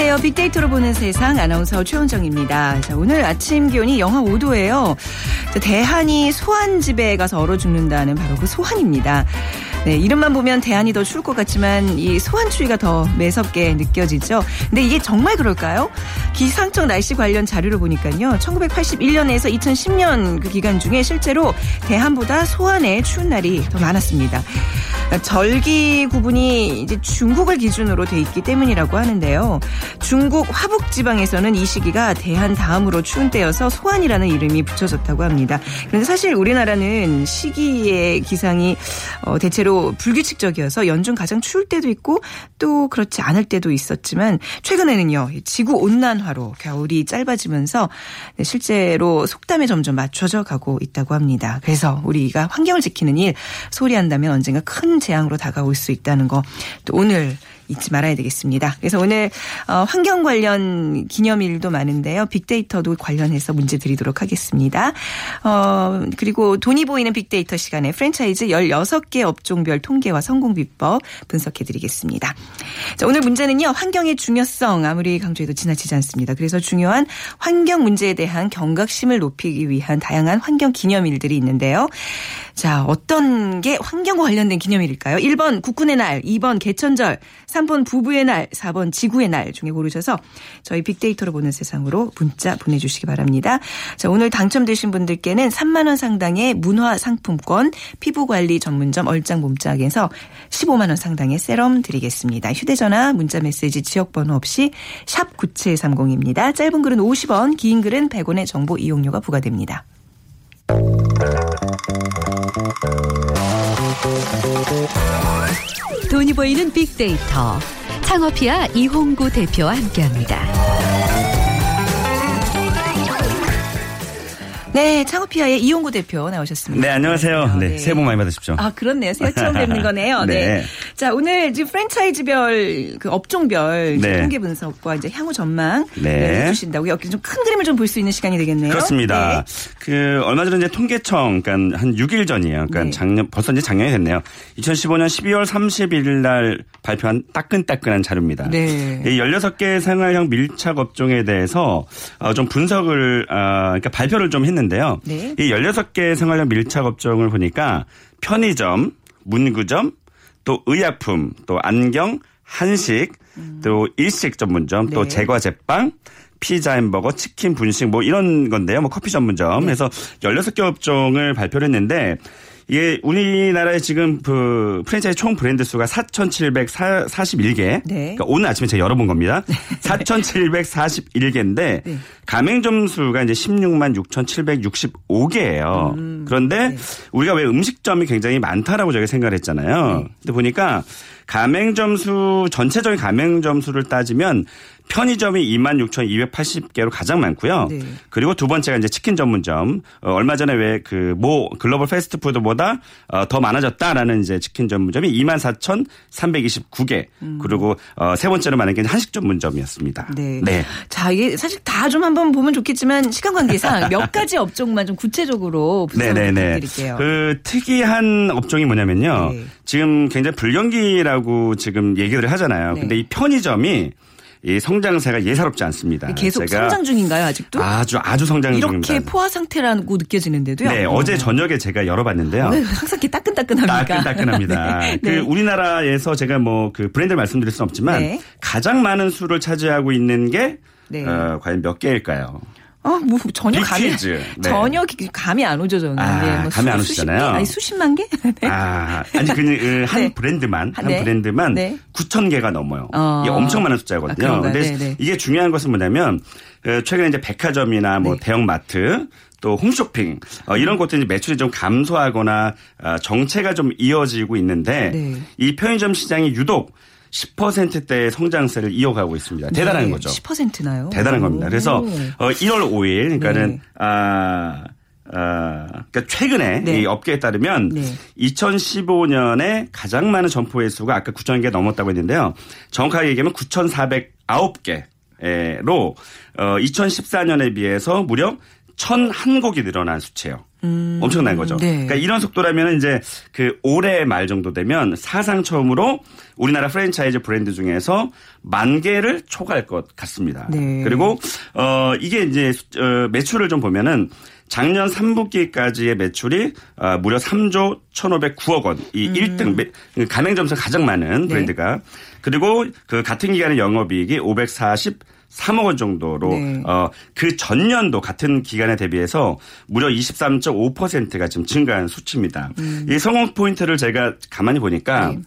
안녕하세요. 빅데이터로 보는 세상 아나운서 최원정입니다. 자, 오늘 아침 기온이 영하 5도예요. 대한이 소환집에 가서 얼어 죽는다는 바로 그 소환입니다. 네, 이름만 보면 대한이 더 추울 것 같지만 이 소환추위가 더 매섭게 느껴지죠. 근데 이게 정말 그럴까요? 기상청 날씨 관련 자료를 보니까요. 1981년에서 2010년 그 기간 중에 실제로 대한보다 소환의 추운 날이 더 많았습니다. 그러니까 절기 구분이 이제 중국을 기준으로 돼 있기 때문이라고 하는데요. 중국 화북 지방에서는 이 시기가 대한 다음으로 추운 때여서 소환이라는 이름이 붙여졌다고 합니다. 그런데 사실 우리나라는 시기의 기상이 어, 대체로 불규칙적이어서 연중 가장 추울 때도 있고 또 그렇지 않을 때도 있었지만 최근에는요 지구 온난화로 겨울이 짧아지면서 네, 실제로 속담에 점점 맞춰져 가고 있다고 합니다. 그래서 우리가 환경을 지키는 일 소리 한다면 언젠가 큰 재앙으로 다가올 수 있다는 거 또 오늘 잊지 말아야 되겠습니다. 그래서 오늘 어, 환경 관련 기념일도 많은데요. 빅데이터도 관련해서 문제 드리도록 하겠습니다. 어, 그리고 돈이 보이는 빅데이터 시간에 프랜차이즈 16개 업종별 통계와 성공 비법 분석해 드리겠습니다. 자, 오늘 문제는요. 환경의 중요성 아무리 강조해도 지나치지 않습니다. 그래서 중요한 환경 문제에 대한 경각심을 높이기 위한 다양한 환경 기념일들이 있는데요. 자, 어떤 게 환경과 관련된 기념일일까요? 1번 국군의 날, 2번 개천절, 3번 부부의 날, 4번 지구의 날 중에 고르셔서 저희 빅데이터로 보는 세상으로 문자 보내주시기 바랍니다. 자, 오늘 당첨되신 분들께는 3만 원 상당의 문화 상품권, 피부관리 전문점 얼짱 몸짱에서 15만 원 상당의 세럼 드리겠습니다. 휴대 전화, 문자메시지 지역번호 없이 샵 9730입니다. 짧은 글은 50원, 긴 글은 100원의 정보 이용료가 부과됩니다. 돈이 보이는 빅데이터 창업이야 이홍구 대표와 함께합니다. 네, 창업피아의 이용구 대표 나오셨습니다. 네, 안녕하세요. 네, 새해 복 많이 받으십시오. 아, 그렇네요. 새해 처음 뵙는 거네요. 네. 네. 자, 오늘 지금 프랜차이즈별 그 업종별 네. 통계 분석과 이제 향후 전망 네. 해주신다고 여기 좀큰 그림을 좀 볼 수 있는 시간이 되겠네요. 그렇습니다. 그 얼마 전에 이제 통계청 그러니까 한 6일 전이에요. 그러니까 네. 작년 벌써 이제 작년이 됐네요. 2015년 12월 30일 날 발표한 따끈따끈한 자료입니다. 네. 이 16개 생활형 밀착 업종에 대해서 어, 좀 분석을 아, 그러니까 발표를 좀 했는데 요. 네. 이 16개 생활형 밀착 업종을 보니까 편의점, 문구점, 또 의약품, 또 안경, 한식, 또 일식 전문점, 또 네. 제과 제빵, 피자, 햄버거, 치킨, 분식 뭐 이런 건데요. 뭐 커피 전문점. 네. 그래서 16개 업종을 발표를 했는데 이게 우리나라에 지금 그 프랜차이즈 총 브랜드 수가 4,741개. 네. 그러니까 오늘 아침에 제가 열어본 겁니다. 4,741개인데 네. 가맹점 수가 이제 16만 6,765개예요. 음. 그런데 네. 우리가 왜 음식점이 굉장히 많다라고 저희가 생각을 했잖아요. 네. 근데 보니까 가맹 점 수 전체적인 가맹 점 수를 따지면 편의점이 26,280개로 가장 많고요. 네. 그리고 두 번째가 이제 치킨 전문점. 어, 얼마 전에 왜 그 모 글로벌 패스트푸드보다 어, 더 많아졌다라는 이제 치킨 전문점이 24,329개. 그리고 어, 세 번째로 많은 게 한식 전문점이었습니다. 네. 자, 이게 사실 다 좀 한번 보면 좋겠지만 시간 관계상 몇 가지 업종만 좀 구체적으로 분석을 네네네. 부탁드릴게요. 그 특이한 업종이 뭐냐면요. 네. 지금 굉장히 불경기라고 지금 얘기를 하잖아요. 네. 근데 이 편의점이 이 성장세가 예사롭지 않습니다. 계속 성장 중인가요, 아직도? 아주 아주 성장 중입니다. 이렇게 포화 상태라고 느껴지는데도요. 네, 어. 어제 저녁에 제가 열어봤는데요. 왜 항상 이렇게 따끈따끈합니까? 따끈따끈합니다. 네. 그 네. 우리나라에서 제가 뭐 그 브랜드를 말씀드릴 수는 없지만 네. 가장 많은 수를 차지하고 있는 게 네. 어, 과연 몇 개일까요? 어, 뭐 전혀 감이. 네. 전혀 기- 감이 안 오죠 저는. 아, 예, 뭐 감이 안 수- 수십 오시잖아요. 개? 아니 수십만 개? 네. 아, 아니 그한 네. 브랜드만 한 네. 브랜드만 네. 9천 개가 넘어요. 어. 이게 엄청 많은 아, 숫자거든요. 그런가요? 근데 네, 네. 이게 중요한 것은 뭐냐면 그 최근에 이제 백화점이나 뭐 네. 대형 마트 또 홈쇼핑 어, 이런 곳들이 매출이 좀 감소하거나 어, 정체가 좀 이어지고 있는데 네. 이 편의점 시장이 유독 10%대의 성장세를 이어가고 있습니다. 대단한 네, 거죠. 10%나요? 대단한 겁니다. 그래서 어, 1월 5일 그러니까는 네. 아 아, 그러니까 최근에 네. 이 업계에 따르면 네. 2015년에 가장 많은 점포 횟수가 아까 9천 개 넘었다고 했는데요. 정확하게 얘기하면 9,409개로 어, 2014년에 비해서 무려 1,001곡이 늘어난 수치예요. 엄청난 거죠. 음. 네. 그러니까 이런 속도라면 이제 그 올해 말 정도 되면 사상 처음으로 우리나라 프랜차이즈 브랜드 중에서 만 개를 초과할 것 같습니다. 네. 그리고 어 이게 이제 수- 어, 매출을 좀 보면은 작년 3분기까지의 매출이 어, 무려 3조 1,509억 원. 이 1등 매- 그 가맹점수 가장 많은 음. 네. 브랜드가 그리고 그 같은 기간의 영업이익이 543억 원 정도로 네. 어, 그 전년도 같은 기간에 대비해서 무려 23.5%가 지금 증가한 수치입니다. 이 성공 포인트를 제가 가만히 보니까 음. 네.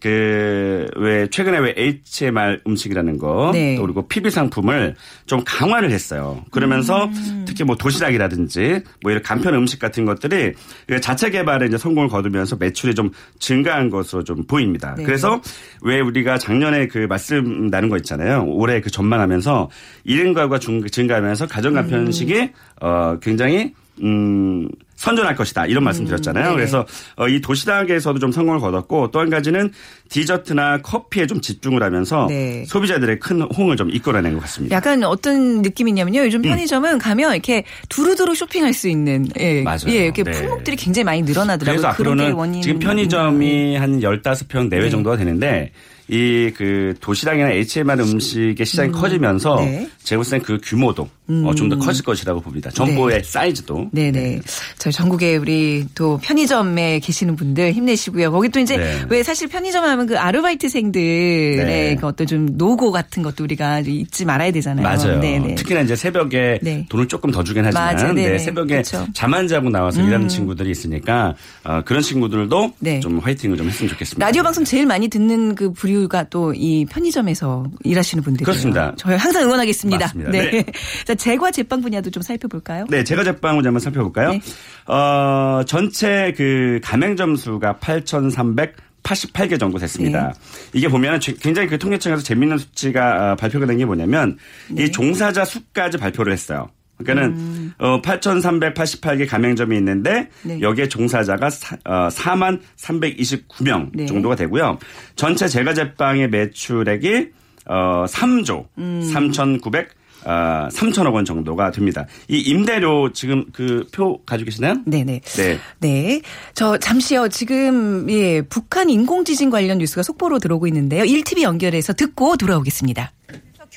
그, 왜, 최근에 왜 HMR 음식이라는 거, 네. 또 그리고 PB 상품을 좀 강화를 했어요. 그러면서 음. 특히 뭐 도시락이라든지 뭐 이런 간편 음식 같은 것들이 그 자체 개발에 이제 성공을 거두면서 매출이 좀 증가한 것으로 좀 보입니다. 네. 그래서 왜 우리가 작년에 그 말씀 나눈 거 있잖아요. 올해 그 전망하면서 1인 가구가 중- 증가하면서 가정 간편 음식이 어, 굉장히 음, 선전할 것이다. 이런 말씀 드렸잖아요. 네. 그래서 어, 이 도시락에서도 좀 성공을 거뒀고 또 한 가지는 디저트나 커피에 좀 집중을 하면서 네. 소비자들의 큰 홍을 좀 이끌어낸 것 같습니다. 약간 어떤 느낌이냐면요. 음. 요즘 편의점은 가면 이렇게 두루두루 쇼핑할 수 있는 예, 맞아요. 예, 이렇게 네. 품목들이 굉장히 많이 늘어나더라고요. 그래서 앞으로는 지금 편의점이 한 15평 내외 네. 정도가 되는데 이 그 도시락이나 HMR 음식의 시장이 커지면서 네. 제가 볼 때는 그 규모도 좀더 커질 것이라고 봅니다. 점포의 사이즈도. 네네. 저희 전국에 우리 또 편의점에 계시는 분들 힘내시고요. 거기 또 이제 네. 왜 사실 편의점 하면 그 아르바이트생들의 네. 그 어떤 좀 노고 같은 것도 우리가 잊지 말아야 되잖아요. 맞아요. 네네. 특히나 이제 새벽에 네. 돈을 조금 더 주긴 하지만. 네, 새벽에 그쵸. 음. 잠안 자고 나와서 일하는 친구들이 있으니까 어, 그런 친구들도 네. 좀 화이팅을 좀 했으면 좋겠습니다. 라디오 방송 제일 많이 듣는 그 부류 가 또 이 편의점에서 일하시는 분들이에요. 그렇습니다. 저희 항상 응원하겠습니다. 맞습니다. 네. 자, 제과 제빵 분야도 좀 살펴볼까요? 네, 제가 제빵을 한번 살펴볼까요? 네. 어, 전체 그 가맹점 수가 8,388개 정도 됐습니다. 네. 이게 보면 굉장히 그 통계청에서 재밌는 수치가 어, 발표가 된 게 뭐냐면 네. 이 종사자 수까지 발표를 했어요. 그러니까는 어, 8,388개 가맹점이 있는데 음. 네. 여기에 종사자가 사, 어, 4만 329명 네. 정도가 되고요. 전체 제과제빵의 매출액이 어, 3조 음. 3,900 어, 3천억 원 정도가 됩니다. 이 임대료 지금 그 표 가지고 계시나요? 네네. 네. 네. 저 잠시요. 지금 예, 북한 인공지진 관련 뉴스가 속보로 들어오고 있는데요. 1TV 연결해서 듣고 돌아오겠습니다.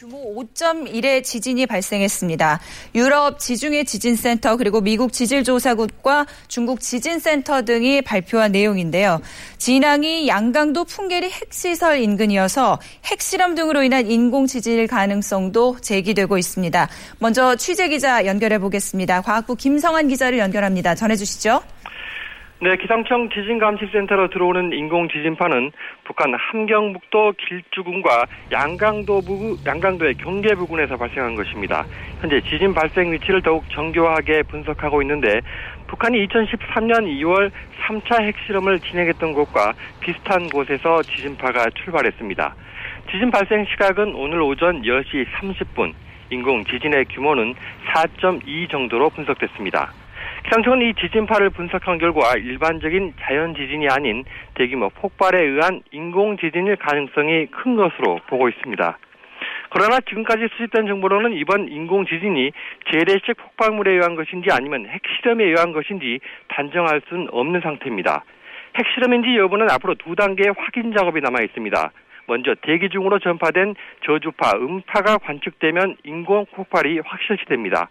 규모 5.1의 지진이 발생했습니다. 유럽 지중해 지진센터 그리고 미국 지질조사국과 중국 지진센터 등이 발표한 내용인데요. 진앙이 양강도 풍계리 핵시설 인근이어서 핵실험 등으로 인한 인공지진일 가능성도 제기되고 있습니다. 먼저 취재 기자 연결해 보겠습니다. 과학부 김성환 기자를 연결합니다. 전해 주시죠. 네, 기상청 지진감시센터로 들어오는 인공 지진파는 북한 함경북도 길주군과 양강도 부, 양강도의 경계 부근에서 발생한 것입니다. 현재 지진 발생 위치를 더욱 정교하게 분석하고 있는데 북한이 2013년 2월 3차 핵실험을 진행했던 곳과 비슷한 곳에서 지진파가 출발했습니다. 지진 발생 시각은 오늘 오전 10시 30분, 인공 지진의 규모는 4.2 정도로 분석됐습니다. 기상청은 이 지진파를 분석한 결과 일반적인 자연 지진이 아닌 대규모 폭발에 의한 인공 지진일 가능성이 큰 것으로 보고 있습니다. 그러나 지금까지 수집된 정보로는 이번 인공 지진이 재래식 폭발물에 의한 것인지 아니면 핵실험에 의한 것인지 단정할 수는 없는 상태입니다. 핵실험인지 여부는 앞으로 두 단계의 확인 작업이 남아 있습니다. 먼저 대기 중으로 전파된 저주파, 음파가 관측되면 인공 폭발이 확실시 됩니다.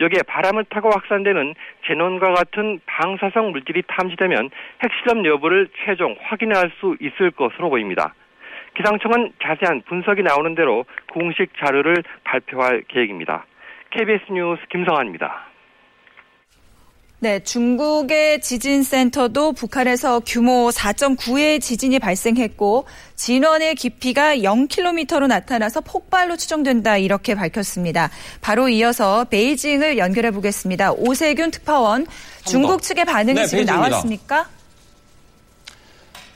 여기에 바람을 타고 확산되는 제논과 같은 방사성 물질이 탐지되면 핵실험 여부를 최종 확인할 수 있을 것으로 보입니다. 기상청은 자세한 분석이 나오는 대로 공식 자료를 발표할 계획입니다. KBS 뉴스 김성환입니다. 네, 중국의 지진 센터도 북한에서 규모 4.9의 지진이 발생했고 진원의 깊이가 0km로 나타나서 폭발로 추정된다 이렇게 밝혔습니다. 바로 이어서 베이징을 연결해 보겠습니다. 오세균 특파원, 중국 측의 반응이 네, 지금 베이징입니다. 나왔습니까?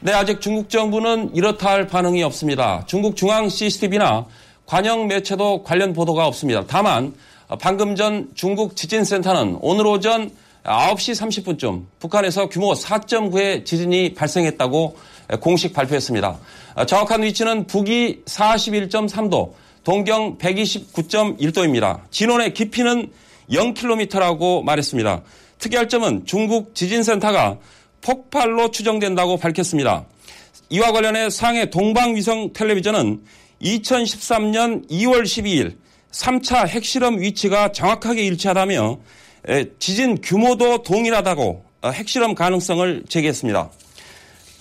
네, 아직 중국 정부는 이렇다 할 반응이 없습니다. 중국 중앙 CCTV나 관영 매체도 관련 보도가 없습니다. 다만 어, 방금 전 중국 지진센터는 오늘 오전 9시 30분쯤 북한에서 규모 4.9의 지진이 발생했다고 공식 발표했습니다. 어, 정확한 위치는 북위 41.3도, 동경 129.1도입니다. 진원의 깊이는 0km라고 말했습니다. 특이할 점은 중국 지진센터가 폭발로 추정된다고 밝혔습니다. 이와 관련해 상해 동방위성 텔레비전은 2013년 2월 12일 3차 핵실험 위치가 정확하게 일치하다며 에, 지진 규모도 동일하다고 어, 핵실험 가능성을 제기했습니다.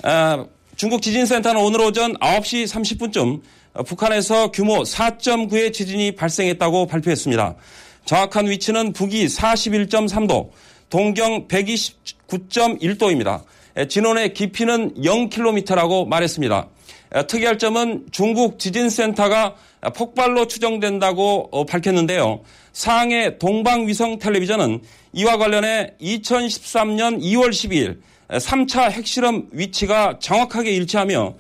아, 중국 지진센터는 오늘 오전 9시 30분쯤 어, 북한에서 규모 4.9의 지진이 발생했다고 발표했습니다. 정확한 위치는 북위 41.3도, 동경 129.1도입니다. 진원의 깊이는 0km라고 말했습니다. 에, 특이할 점은 중국 지진센터가 폭발로 추정된다고 어, 밝혔는데요. 상해 동방위성 텔레비전은 이와 관련해 2013년 2월 12일 3차 핵실험 위치가 정확하게 일치하며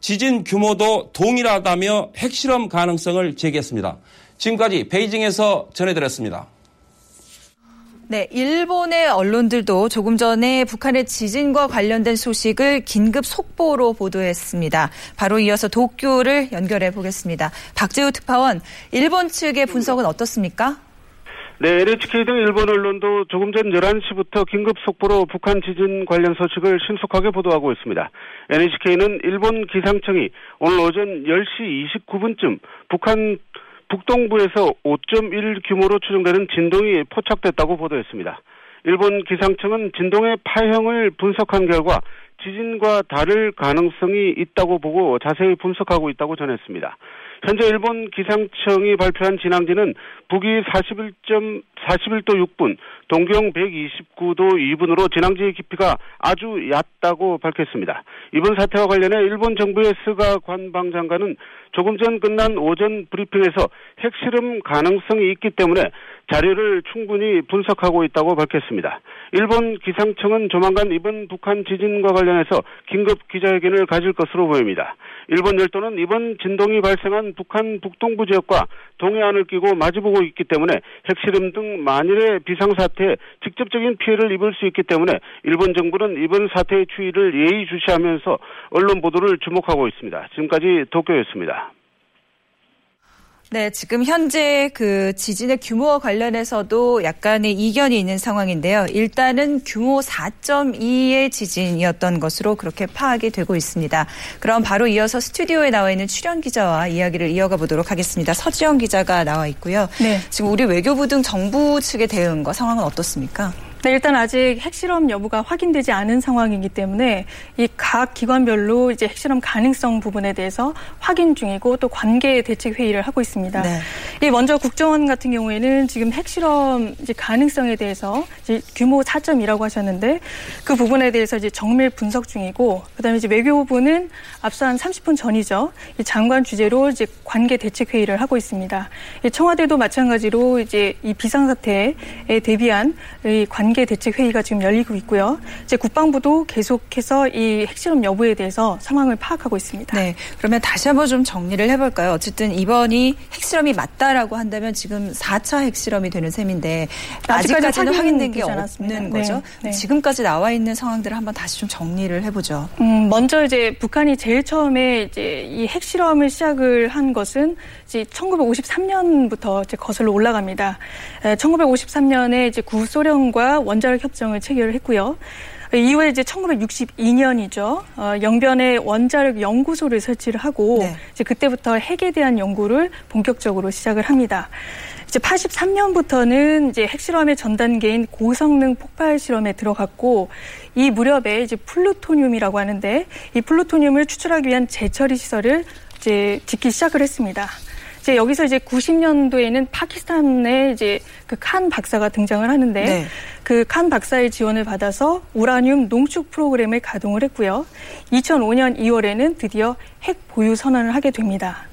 지진 규모도 동일하다며 핵실험 가능성을 제기했습니다. 지금까지 베이징에서 전해드렸습니다. 네, 일본의 언론들도 조금 전에 북한의 지진과 관련된 소식을 긴급 속보로 보도했습니다. 바로 이어서 도쿄를 연결해 보겠습니다. 박재우 특파원, 일본 측의 분석은 어떻습니까? 네, NHK 등 일본 언론도 조금 전 11시부터 긴급 속보로 북한 지진 관련 소식을 신속하게 보도하고 있습니다. NHK는 일본 기상청이 오늘 오전 10시 29분쯤 북한 북동부에서 5.1 규모로 추정되는 진동이 포착됐다고 보도했습니다. 일본 기상청은 진동의 파형을 분석한 결과 지진과 다를 가능성이 있다고 보고 자세히 분석하고 있다고 전했습니다. 현재 일본 기상청이 발표한 진앙지는 북위 41점 41도 6분, 동경 129도 2분으로 진앙지의 깊이가 아주 얕다고 밝혔습니다. 이번 사태와 관련해 일본 정부의 스가 관방장관은 조금 전 끝난 오전 브리핑에서 핵실험 가능성이 있기 때문에 자료를 충분히 분석하고 있다고 밝혔습니다. 일본 기상청은 조만간 이번 북한 지진과 관련해서 긴급 기자회견을 가질 것으로 보입니다. 일본 열도는 이번 진동이 발생한 북한 북동부 지역과 동해안을 끼고 마주보고 있기 때문에 핵실험 등 만일의 비상사태에 직접적인 피해를 입을 수 있기 때문에 일본 정부는 이번 사태의 추이를 예의주시하면서 언론 보도를 주목하고 있습니다. 지금까지 도쿄였습니다. 네, 지금 현재 그 지진의 규모와 관련해서도 약간의 이견이 있는 상황인데요. 일단은 규모 4.2의 지진이었던 것으로 그렇게 파악이 되고 있습니다. 그럼 바로 이어서 스튜디오에 나와 있는 출연 기자와 이야기를 이어가 보도록 하겠습니다. 서지영 기자가 나와 있고요. 네. 지금 우리 외교부 등 정부 측의 대응과 상황은 어떻습니까? 네, 일단 아직 핵실험 여부가 확인되지 않은 상황이기 때문에 이 각 기관별로 이제 핵실험 가능성 부분에 대해서 확인 중이고 또 관계 대책 회의를 하고 있습니다. 네. 이 먼저 국정원 같은 경우에는 지금 핵실험 이제 가능성에 대해서 이제 규모 4.2라고 하셨는데 그 부분에 대해서 이제 정밀 분석 중이고 그다음에 이제 외교부는 앞서 한 30분 전이죠. 이 장관 주재로 이제 관계 대책 회의를 하고 있습니다. 이 청와대도 마찬가지로 이제 이 비상 사태에 대비한 이 관계 대책 회의가 지금 열리고 있고요. 이제 국방부도 계속해서 이 핵실험 여부에 대해서 상황을 파악하고 있습니다. 네. 그러면 다시 한번 좀 정리를 해볼까요? 어쨌든 이번이 핵실험이 맞다라고 한다면 지금 4차 핵실험이 되는 셈인데 아직까지 아직까지는 확인된 게. 없는 네. 거죠. 네. 지금까지 나와 있는 상황들을 한번 다시 좀 정리를 해보죠. 음, 먼저 이제 북한이 제일 처음에 이제 이 핵실험을 시작을 한 것은 이제 1953년부터 이제 거슬러 올라갑니다. 1953년에 이제 구소련과 원자력 협정을 체결을 했고요. 이후에 이제 1962년이죠. 어, 영변에 원자력 연구소를 설치를 하고 네. 이제 그때부터 핵에 대한 연구를 본격적으로 시작을 합니다. 이제 83년부터는 이제 핵실험의 전 단계인 고성능 폭발 실험에 들어갔고 이 무렵에 이제 플루토늄이라고 하는데 이 플루토늄을 추출하기 위한 재처리 시설을 이제 짓기 시작을 했습니다. 이제 여기서 이제 90년도에는 파키스탄의 이제 그 칸 박사가 등장을 하는데 네. 그칸 박사의 지원을 받아서 우라늄 농축 프로그램을 가동을 했고요. 2005년 2월에는 드디어 핵 보유 선언을 하게 됩니다.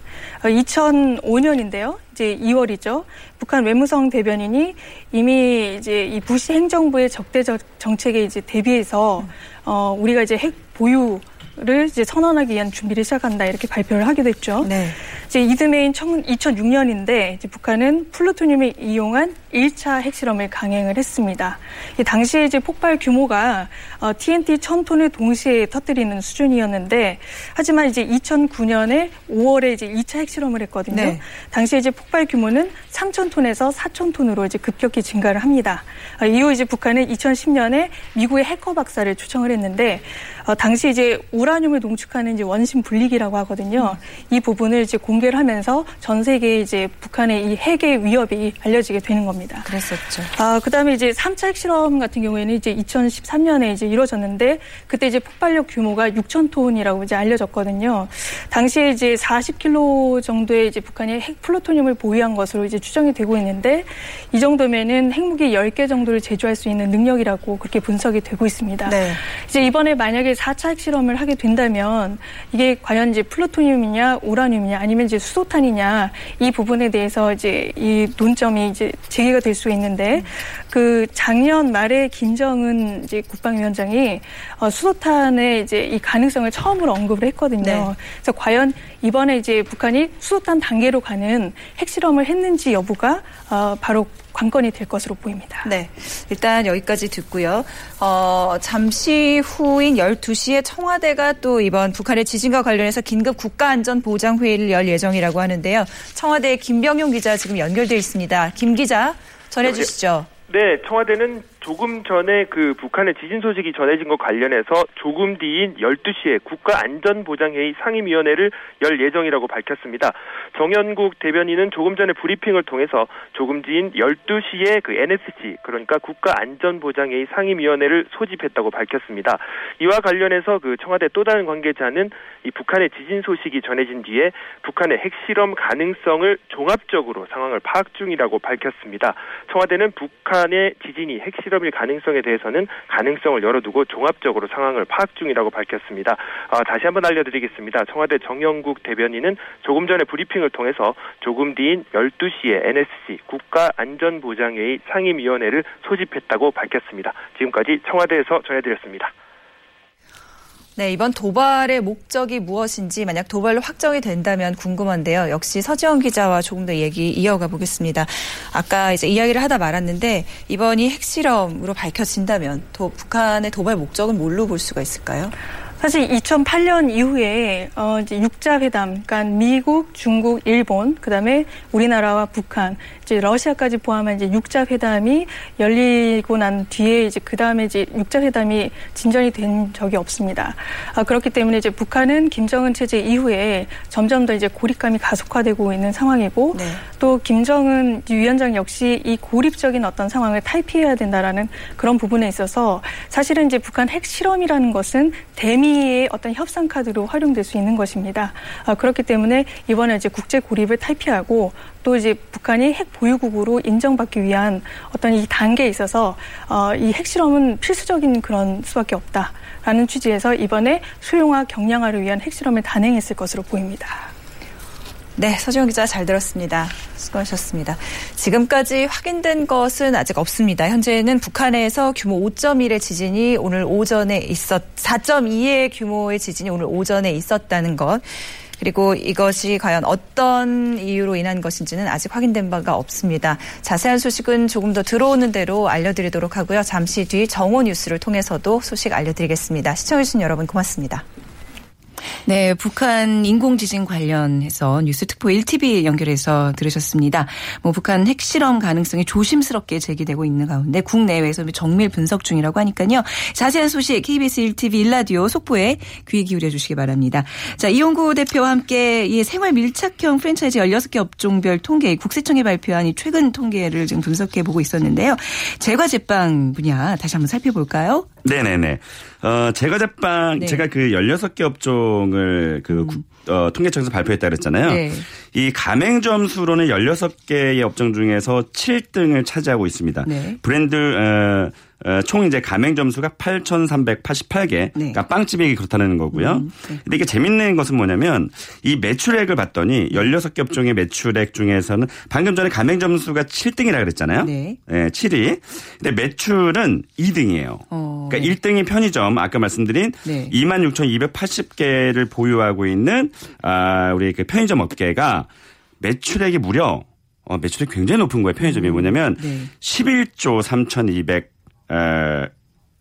2005년인데요. 이제 2월이죠. 북한 외무성 대변인이 이미 이제 이 부시 행정부의 적대적 정책에 이제 대비해서 어 우리가 이제 핵 보유 를 이제 선언하기 위한 준비를 시작한다 이렇게 발표를 하게 됐죠. 네. 이제 이듬해인 2006년인데 이제 북한은 플루토늄을 이용한 1차 핵실험을 강행을 했습니다. 이 당시에 이제 폭발 규모가 어, TNT 1000톤을 동시에 터뜨리는 수준이었는데 하지만 이제 2009년에 5월에 이제 2차 핵실험을 했거든요. 네. 당시에 이제 폭발 규모는 3,000톤에서 4,000톤으로 이제 급격히 증가를 합니다. 어, 이후 이제 북한은 2010년에 미국의 해커 박사를 초청을 했는데 어, 당시 이제 우라늄을 농축하는 이제 원심 분리기라고 하거든요. 이 부분을 이제 공개를 하면서 전 세계에 이제 북한의 이 핵의 위협이 알려지게 되는 겁니다. 그랬었죠. 아, 그다음에 이제 3차 핵실험 같은 경우에는 이제 2013년에 이제 이루어졌는데 그때 이제 폭발력 규모가 6천 톤이라고 이제 알려졌거든요. 당시에 이제 40킬로 정도의 이제 북한이 핵 플루토늄을 보유한 것으로 이제 추정이 되고 있는데 이 정도면은 핵무기 10개 정도를 제조할 수 있는 능력이라고 그렇게 분석이 되고 있습니다. 네. 이제 이번에 만약에 4차 핵실험을 하게 된다면 이게 과연 이제 플루토늄이냐 우라늄이냐 아니면 이제 수소탄이냐 이 부분에 대해서 이제 이 논점이 이제 제기가 될 수 있는데 그 작년 말에 김정은 이제 국방위원장이 어, 수소탄의 이제 이 가능성을 처음으로 언급을 했거든요. 네. 그래서 과연 이번에 이제 북한이 수소탄 단계로 가는 핵실험을 했는지 여부가 어, 바로 관건이 될 것으로 보입니다. 네. 일단 여기까지 듣고요. 어, 잠시 후인 12시에 청와대가 또 이번 북한의 지진과 관련해서 긴급 국가안전보장회의를 열 예정이라고 하는데요. 청와대 김병용 기자 지금 연결돼 있습니다. 김 기자 전해 주시죠. 네, 청와대는 조금 전에 그 북한의 지진 소식이 전해진 것 관련해서 조금 뒤인 12시에 국가안전보장회의 상임위원회를 열 예정이라고 밝혔습니다. 정연국 대변인은 조금 전에 브리핑을 통해서 조금 뒤인 12시에 그 NSC 그러니까 국가안전보장회의 상임위원회를 소집했다고 밝혔습니다. 이와 관련해서 그 청와대 또 다른 관계자는 이 북한의 지진 소식이 전해진 뒤에 북한의 핵실험 가능성을 종합적으로 상황을 파악 중이라고 밝혔습니다. 청와대는 북한의 지진이 핵실험 일 가능성에 대해서는 가능성을 열어두고 종합적으로 상황을 파악 중이라고 밝혔습니다. 아, 다시 한번 알려드리겠습니다. 청와대 정영국 대변인은 조금 전에 브리핑을 통해서 조금 뒤인 12시에 NSC 국가안전보장회의 상임위원회를 소집했다고 밝혔습니다. 지금까지 청와대에서 전해드렸습니다. 네, 이번 도발의 목적이 무엇인지 만약 도발로 확정이 된다면 궁금한데요. 역시 서지영 기자와 조금 더 얘기 이어가 보겠습니다. 아까 이제 이야기를 하다 말았는데 이번이 핵실험으로 밝혀진다면 도, 북한의 도발 목적은 뭘로 볼 수가 있을까요? 사실 2008년 이후에 어 이제 육자 회담, 그러니까 미국, 중국, 일본, 그다음에 우리나라와 북한, 이제 러시아까지 포함한 이제 육자 회담이 열리고 난 뒤에 이제 그다음에 이제 육자 회담이 진전이 된 적이 없습니다. 아, 그렇기 때문에 이제 북한은 김정은 체제 이후에 점점 더 이제 고립감이 가속화되고 있는 상황이고 네. 또 김정은 위원장 역시 이 고립적인 어떤 상황을 탈피해야 된다라는 그런 부분에 있어서 사실은 이제 북한 핵 실험이라는 것은 대미 의 어떤 협상 카드로 활용될 수 있는 것입니다. 아, 그렇기 때문에 이번에 이제 국제 고립을 탈피하고 또 이제 북한이 핵 보유국으로 인정받기 위한 어떤 이 단계에 있어서 어, 이 핵실험은 필수적인 그런 수밖에 없다라는 취지에서 이번에 수용화 경량화를 위한 핵실험을 단행했을 것으로 보입니다. 네, 서지영 기자 잘 들었습니다. 수고하셨습니다. 지금까지 확인된 것은 아직 없습니다. 현재는 북한에서 규모 5.1의 지진이 오늘 오전에 있었, 4.2의 규모의 지진이 오늘 오전에 있었다는 것. 그리고 이것이 과연 어떤 이유로 인한 것인지는 아직 확인된 바가 없습니다. 자세한 소식은 조금 더 들어오는 대로 알려드리도록 하고요. 잠시 뒤 정오 뉴스를 통해서도 소식 알려드리겠습니다. 시청해주신 여러분 고맙습니다. 네, 북한 인공지진 관련해서 뉴스 특보 1TV 연결해서 들으셨습니다. 뭐 북한 핵실험 가능성이 조심스럽게 제기되고 있는 가운데 국내외에서 정밀 분석 중이라고 하니까요. 자세한 소식 KBS 1TV 일라디오 속보에 귀 기울여 주시기 바랍니다. 자, 이용구 대표와 함께 이 생활 밀착형 프랜차이즈 16개 업종별 통계 국세청이 발표한 이 최근 통계를 지금 분석해 보고 있었는데요. 제과 제빵 분야 다시 한번 살펴볼까요? 네 네 네. 어, 제과 제빵, 네. 제가 그 16개 업종을 그 음. 국- 어, 통계청에서 발표했다 그랬잖아요. 네. 이 가맹 점 수로는 16개의 업종 중에서 7등을 차지하고 있습니다. 네. 브랜드 어, 어, 총 이제 가맹 점 수가 8,388개. 네. 그러니까 빵집이 그렇다는 거고요. 음, 네. 근데 이게 재밌는 것은 뭐냐면 이 매출액을 봤더니 16개 업종의 매출액 중에서는 방금 전에 가맹 점 수가 7등이라 그랬잖아요. 네. 7위. 근데 매출은 2등이에요. 어. 그러니까 1등이 편의점 아까 말씀드린 네. 26,280개를 보유하고 있는 아 우리 그 편의점 업계가 매출액이 무려 어 매출액 굉장히 높은 거예요. 편의점이 뭐냐면 네. 11조 3,200 에,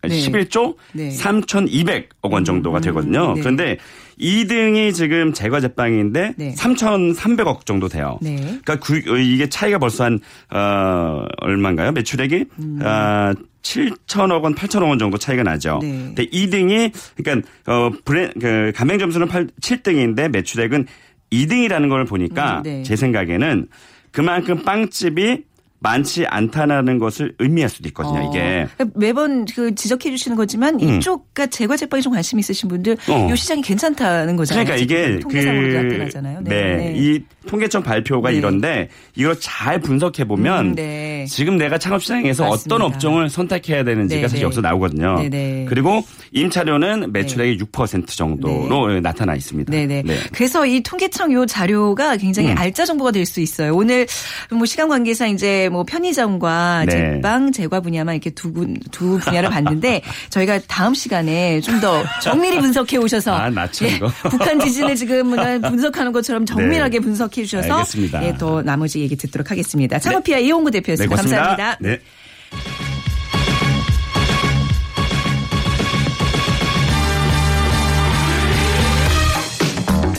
네. 11조 네. 3,200억 원 정도가 되거든요. 네. 그런데 2등이 지금 제과 제빵인데 네. 3,300억 정도 돼요. 네. 그러니까 구- 어, 이게 차이가 벌써 한 어, 얼마인가요? 매출액이 음. 아 7천억 원, 8천억 원 정도 차이가 나죠. 네. 근데 2등이 그러니까 어 브랜 그 가맹 점수는 8, 7등인데 매출액은 2등이라는 걸 보니까 음, 네. 제 생각에는 그만큼 빵집이 많지 않다라는 것을 의미할 수도 있거든요. 어. 이게 매번 그 지적해 주시는 거지만 음. 이쪽과 제과 제빵에 좀 관심 있으신 분들 어. 이 시장이 괜찮다는 거잖아요. 그러니까 이게 지금 통계상으로도 그 나타나잖아요. 네, 이 통계청 발표가 네. 이런데 이걸 잘 분석해 보면 음, 네. 지금 내가 창업 시장에서 맞습니다. 어떤 업종을 선택해야 되는지가 네, 사실 네. 여기서 나오거든요. 네, 네. 그리고 임차료는 매출액의 6% 정도로 나타나 있습니다. 네네. 네. 그래서 이 통계청 요 자료가 굉장히 음. 알짜 정보가 될 수 있어요. 오늘 뭐 시간 관계상 이제 뭐 편의점과 네. 제빵, 제과 분야만 이렇게 두, 분, 두 분야를 봤는데 저희가 다음 시간에 좀 더 정밀히 분석해 오셔서 아, 나죠, 예, 이거. 북한 지진을 지금 뭔가 분석하는 것처럼 정밀하게 네. 분석해 주셔서 알겠습니다. 예, 또 나머지 얘기 듣도록 하겠습니다. 창업피아 이용구 네, 대표였습니다. 고맙습니다. 감사합니다. 네.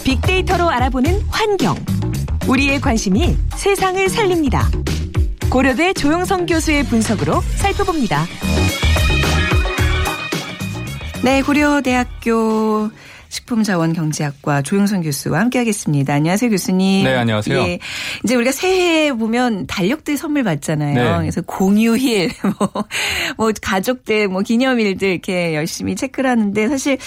빅데이터로 알아보는 환경. 우리의 관심이 세상을 살립니다. 고려대 조영성 교수의 분석으로 살펴봅니다. 네, 고려대학교 식품자원경제학과 조영선 교수와 함께하겠습니다. 안녕하세요, 교수님. 네, 안녕하세요. 예, 이제 우리가 새해 보면 달력들 선물 받잖아요. 네. 그래서 공휴일, 뭐, 뭐 가족들, 뭐 기념일들 이렇게 열심히 체크를 하는데 사실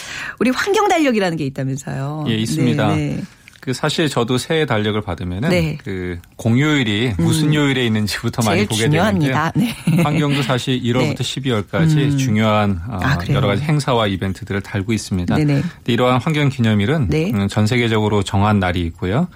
우리 환경 달력이라는 게 있다면서요. 예, 있습니다. 네, 네. 그 사실 저도 새해 달력을 받으면은 네. 그 공휴일이 무슨 요일에 있는지부터 많이 보게 중요합니다. 되는데 네. 환경도 사실 1월부터 네. 12월까지 음. 중요한 어, 아, 그래요? 여러 가지 행사와 이벤트들을 달고 있습니다. 이러한 환경 기념일은 네. 음, 전 세계적으로 정한 날이 있고요.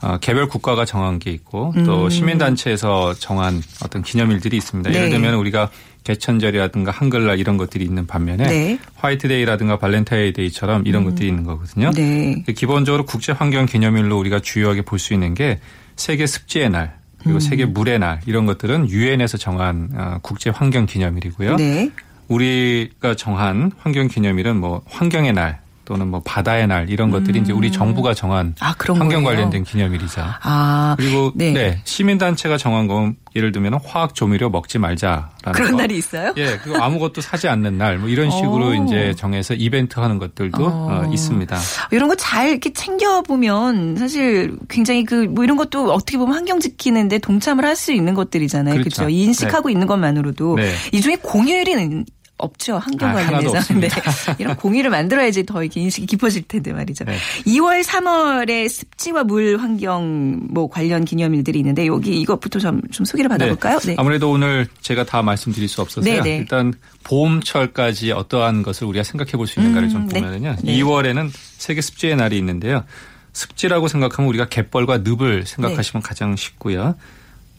어, 개별 국가가 정한 게 있고 또 음. 시민단체에서 정한 어떤 기념일들이 있습니다. 예를 네. 들면 우리가 개천절이라든가 한글날 이런 것들이 있는 반면에 네. 화이트데이라든가 발렌타인데이처럼 이런 것들이 있는 거거든요. 네. 기본적으로 국제 환경 기념일로 우리가 주요하게 볼 수 있는 게 세계 습지의 날 그리고 음. 세계 물의 날 이런 것들은 유엔에서 정한 어, 국제 환경 기념일이고요. 네. 우리가 정한 환경 기념일은 뭐 환경의 날 또는 뭐 바다의 날 이런 것들이 이제 우리 정부가 정한 음. 아, 그런 환경 거예요? 관련된 기념일이죠. 아. 그리고 네. 네. 시민 단체가 정한 건 예를 들면 화학 조미료 먹지 말자라는 그런 거. 날이 있어요? 예, 그리고 아무것도 사지 않는 날, 뭐 이런 식으로 오. 이제 정해서 이벤트 하는 것들도 어. 어, 있습니다. 이런 거 잘 이렇게 챙겨 보면 사실 굉장히 그 뭐 이런 것도 어떻게 보면 환경 지키는데 동참을 할 수 있는 것들이잖아요. 그렇죠. 그렇죠. 인식하고 있는 것만으로도 네. 이 중에 공휴일은 없죠. 환경 아, 관련해서. 네. 이런 공휴일을 만들어야지 더 이렇게 인식이 깊어질 텐데 말이죠. 네. 2월, 3월에 습지와 물 환경 뭐 관련 기념일들이 있는데 여기 이것부터 좀, 좀 소개를 받아볼까요? 네. 아무래도 오늘 제가 다 말씀드릴 수 없어서요. 네, 네. 일단 봄철까지 어떠한 것을 우리가 생각해 볼 수 있는가를 좀 음, 네. 보면은요. 네. 2월에는 세계 습지의 날이 있는데요. 습지라고 생각하면 우리가 갯벌과 늪을 네. 생각하시면 가장 쉽고요.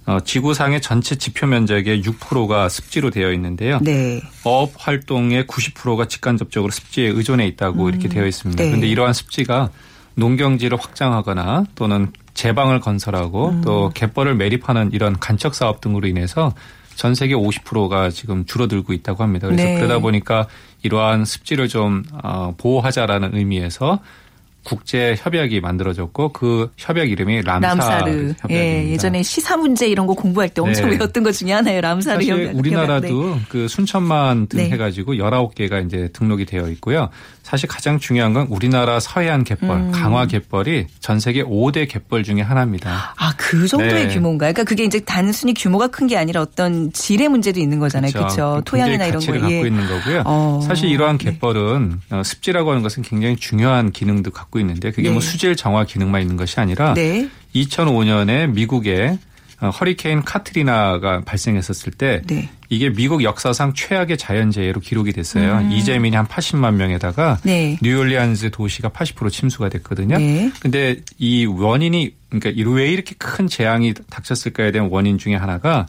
어, 지구상의 전체 지표 면적의 6%가 습지로 되어 있는데요. 네. 어업 활동의 90%가 직간접적으로 습지에 의존해 있다고 이렇게 되어 있습니다. 네. 그런데 이러한 습지가 농경지를 확장하거나 또는 제방을 건설하고 음. 또 갯벌을 매립하는 이런 간척 사업 등으로 인해서 전 세계 50%가 지금 줄어들고 있다고 합니다. 그래서 네. 그러다 보니까 이러한 습지를 좀 어, 보호하자라는 의미에서 국제 협약이 만들어졌고 그 협약 이름이 람사르, 람사르. 협약입니다. 예, 예전에 시사 문제 이런 거 공부할 때 엄청 네. 외웠던 것 중에 하나예요. 람사르 사실 협약. 우리나라도 협약. 네. 그 순천만 등 네. 해가지고 19개가 이제 등록이 되어 있고요. 사실 가장 중요한 건 우리나라 서해안 갯벌, 음. 강화 갯벌이 전 세계 5대 갯벌 중에 하나입니다. 아, 그 정도의 네. 규모인가요? 그러니까 그게 이제 단순히 규모가 큰 게 아니라 어떤 질의 문제도 있는 거잖아요. 그렇죠. 토양이나 이런 가치를 거. 갖고 있는 거고요. 어. 사실 이러한 갯벌은 어, 습지라고 하는 것은 굉장히 중요한 기능도 갖고 갖고 있는데 그게 네. 뭐 수질 정화 기능만 있는 것이 아니라 네. 2005년에 미국에 어, 허리케인 카트리나가 발생했었을 때 네. 이게 미국 역사상 최악의 자연재해로 기록이 됐어요. 음. 이재민이 한 80만 명에다가 네. 뉴올리안즈 도시가 80% 침수가 됐거든요. 네. 근데 이 원인이 그러니까 이- 왜 이렇게 큰 재앙이 닥쳤을까에 대한 원인 중에 하나가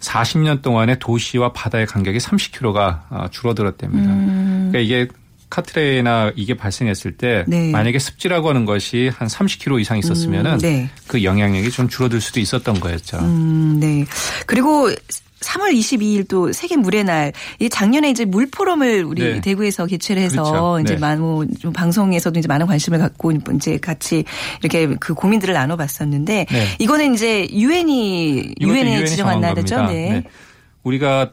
40년 동안에 도시와 바다의 간격이 30km가 어, 줄어들었답니다. 음. 그러니까 이게 카트레나 이게 발생했을 때 네. 만약에 습지라고 하는 것이 한 30km 이상 있었으면은 음, 네. 그 영향력이 좀 줄어들 수도 있었던 거였죠. 음, 네. 그리고 3월 22일 또 세계 물의 날. 이 작년에 이제 물 포럼을 우리 네. 대구에서 개최를 해서 그렇죠. 이제 네. 많은 좀 방송에서도 이제 많은 관심을 갖고 이제 같이 이렇게 그 고민들을 나눠 봤었는데 네. 이거는 이제 유엔이 유엔에 지정한 정한 날이죠. 네. 네. 우리가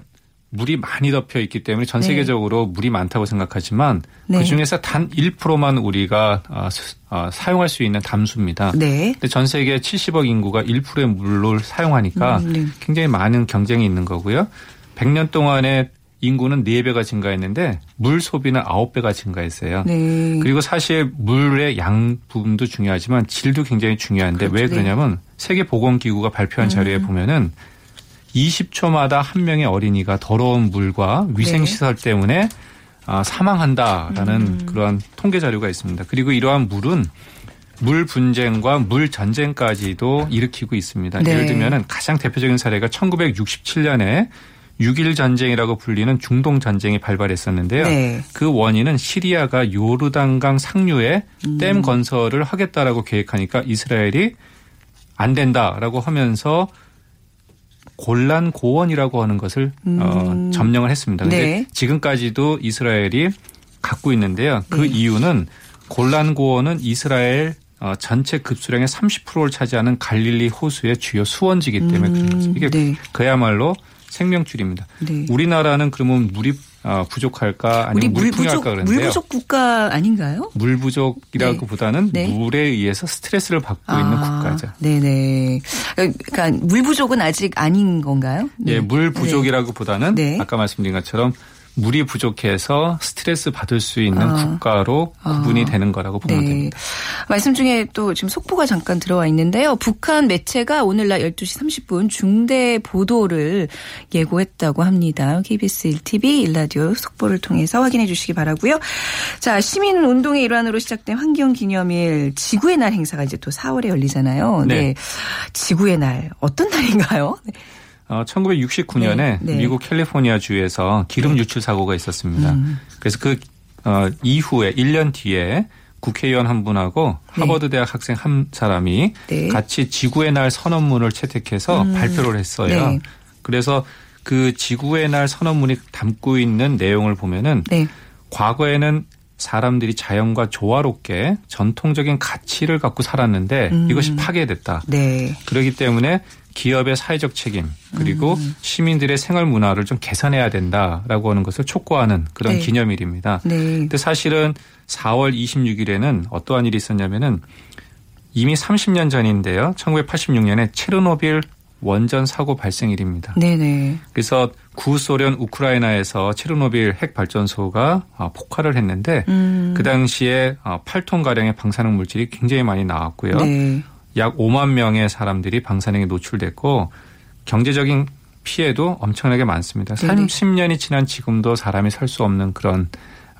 물이 많이 덮여 있기 때문에 전 네. 세계적으로 물이 많다고 생각하지만 네. 그 중에서 단 1%만 우리가 아, 스- 아, 사용할 수 있는 담수입니다. 네. 근데 전 세계 70억 인구가 1%의 물을 사용하니까 음, 네. 굉장히 많은 경쟁이 있는 거고요. 100년 동안에 인구는 4배가 증가했는데 물 소비는 9배가 증가했어요. 네. 그리고 사실 물의 양 부분도 중요하지만 질도 굉장히 중요한데 왜 그렇죠. 네. 음. 그러냐면 세계 보건 기구가 발표한 자료에 보면은 20초마다 한 명의 어린이가 더러운 물과 위생 네. 시설 때문에 아, 사망한다라는 음. 그러한 통계 자료가 있습니다. 그리고 이러한 물은 물 분쟁과 물 전쟁까지도 일으키고 있습니다. 네. 예를 들면은 가장 대표적인 사례가 1967년에 6.1 전쟁이라고 불리는 중동 전쟁이 발발했었는데요. 네. 그 원인은 시리아가 요르단강 상류에 음. 댐 건설을 하겠다라고 계획하니까 이스라엘이 안 된다라고 하면서 곤란 고원이라고 하는 것을 어, 점령을 했습니다. 근데 음. 네. 지금까지도 이스라엘이 갖고 있는데요. 그 네. 이유는 곤란 고원은 이스라엘 어, 전체 급수량의 30%를 차지하는 갈릴리 호수의 주요 수원지기 때문에 그런 거죠. 이게 네. 그야말로 생명줄입니다. 네. 우리나라는 그러면 물이 어, 부족할까 아니면 물 부족 물풍요할까 그러는데요. 물 부족 국가 아닌가요? 물 부족이라기보다는 네. 네. 물에 의해서 스트레스를 받고 있는 국가죠. 네네. 그러니까 물 부족은 아직 아닌 건가요? 네. 예, 물 부족이라기보다는 네. 아까 말씀드린 것처럼 물이 부족해서 스트레스 받을 수 있는 아. 국가로 구분이 아. 되는 거라고 보면 네. 됩니다. 말씀 중에 또 지금 속보가 잠깐 들어와 있는데요. 북한 매체가 오늘 날 12시 30분 중대 보도를 예고했다고 합니다. KBS 1TV 일라디오 속보를 통해서 확인해 주시기 바라고요. 자, 시민 운동의 일환으로 시작된 환경 기념일 지구의 날 행사가 이제 또 4월에 열리잖아요. 네. 네. 지구의 날 어떤 날인가요? 네. 어, 1969년에 네, 네. 미국 캘리포니아 주에서 기름 유출 사고가 있었습니다. 음. 그래서 그 어, 이후에 1년 뒤에 국회의원 한 분하고 네. 하버드 대학 학생 한 사람이 네. 같이 지구의 날 선언문을 채택해서 음. 발표를 했어요. 네. 그래서 그 지구의 날 선언문이 담고 있는 내용을 보면은 네. 과거에는 사람들이 자연과 조화롭게 전통적인 가치를 갖고 살았는데 음. 이것이 파괴됐다. 네. 그렇기 때문에 기업의 사회적 책임 그리고 음. 시민들의 생활 문화를 좀 개선해야 된다라고 하는 것을 촉구하는 그런 네. 기념일입니다. 네. 근데 사실은 4월 26일에는 어떠한 일이 있었냐면은 이미 30년 전인데요. 1986년에 체르노빌 원전 사고 발생일입니다. 네네. 그래서 구소련 우크라이나에서 체르노빌 핵 발전소가 아, 폭발을 했는데 음. 그 당시에 8톤 가량의 방사능 물질이 굉장히 많이 나왔고요. 네. 약 5만 명의 사람들이 방사능에 노출됐고 경제적인 피해도 엄청나게 많습니다. 네네. 30년이 지난 지금도 사람이 살 수 없는 그런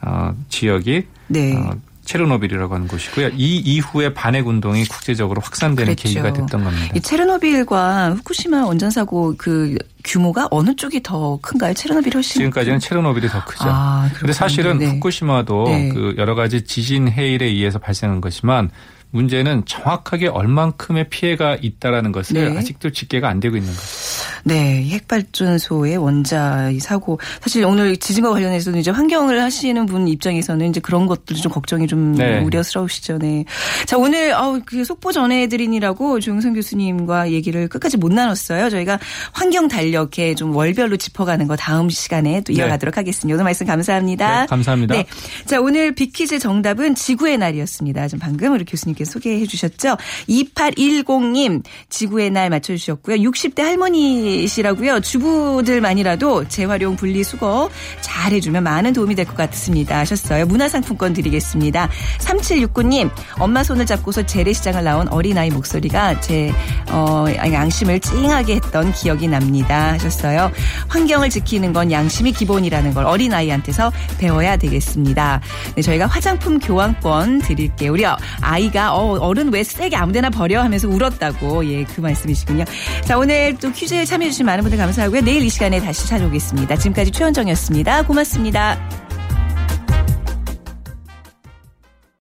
어, 지역이 네. 어, 체르노빌이라고 하는 곳이고요. 이 이후에 반핵 운동이 국제적으로 확산되는 그랬죠. 계기가 됐던 겁니다. 이 체르노빌과 후쿠시마 원전 사고 그 규모가 어느 쪽이 더 큰가요? 체르노빌이 훨씬 지금까지는 체르노빌이 더 크죠. 아, 그렇군요. 사실은 네. 후쿠시마도 네. 그 여러 가지 지진 해일에 의해서 발생한 것이지만 문제는 정확하게 얼만큼의 피해가 있다라는 것을 네. 아직도 집계가 안 되고 있는 거죠. 네, 이 핵발전소의 원자 이 사고 사실 오늘 지진과 관련해서는 이제 환경을 하시는 분 입장에서는 이제 그런 것들이 좀 걱정이 좀 네. 우려스러우시죠. 네. 자 오늘 아우 그 속보 전해드리느라고 조영선 교수님과 얘기를 끝까지 못 나눴어요. 저희가 환경 달력에 좀 월별로 짚어가는 거 다음 시간에 또 이어가도록 하겠습니다. 오늘 말씀 감사합니다. 네, 감사합니다. 네. 자, 오늘 비키즈 정답은 지구의 날이었습니다. 좀 방금 우리 교수님께서 소개해 주셨죠. 2810님, 지구의 날 맞춰주셨고요. 60대 할머니 아끼시라고요. 주부들만이라도 재활용 분리수거 잘 해주면 많은 도움이 될 것 같습니다. 하셨어요. 문화상품권 드리겠습니다. 3769님, 엄마 손을 잡고서 재래시장을 나온 어린아이 목소리가 제, 어, 양심을 찡하게 했던 기억이 납니다. 하셨어요. 환경을 지키는 건 양심이 기본이라는 걸 어린아이한테서 배워야 되겠습니다. 네, 저희가 화장품 교환권 드릴게요. 우리 아이가 어, 어른 왜 쓰레기 아무데나 버려 하면서 울었다고 예, 그 말씀이시군요. 자, 오늘 또 퀴즈에 참여해주신 많은 분들 감사하고요. 내일 이 시간에 다시 찾아오겠습니다. 지금까지 최원정이었습니다. 고맙습니다.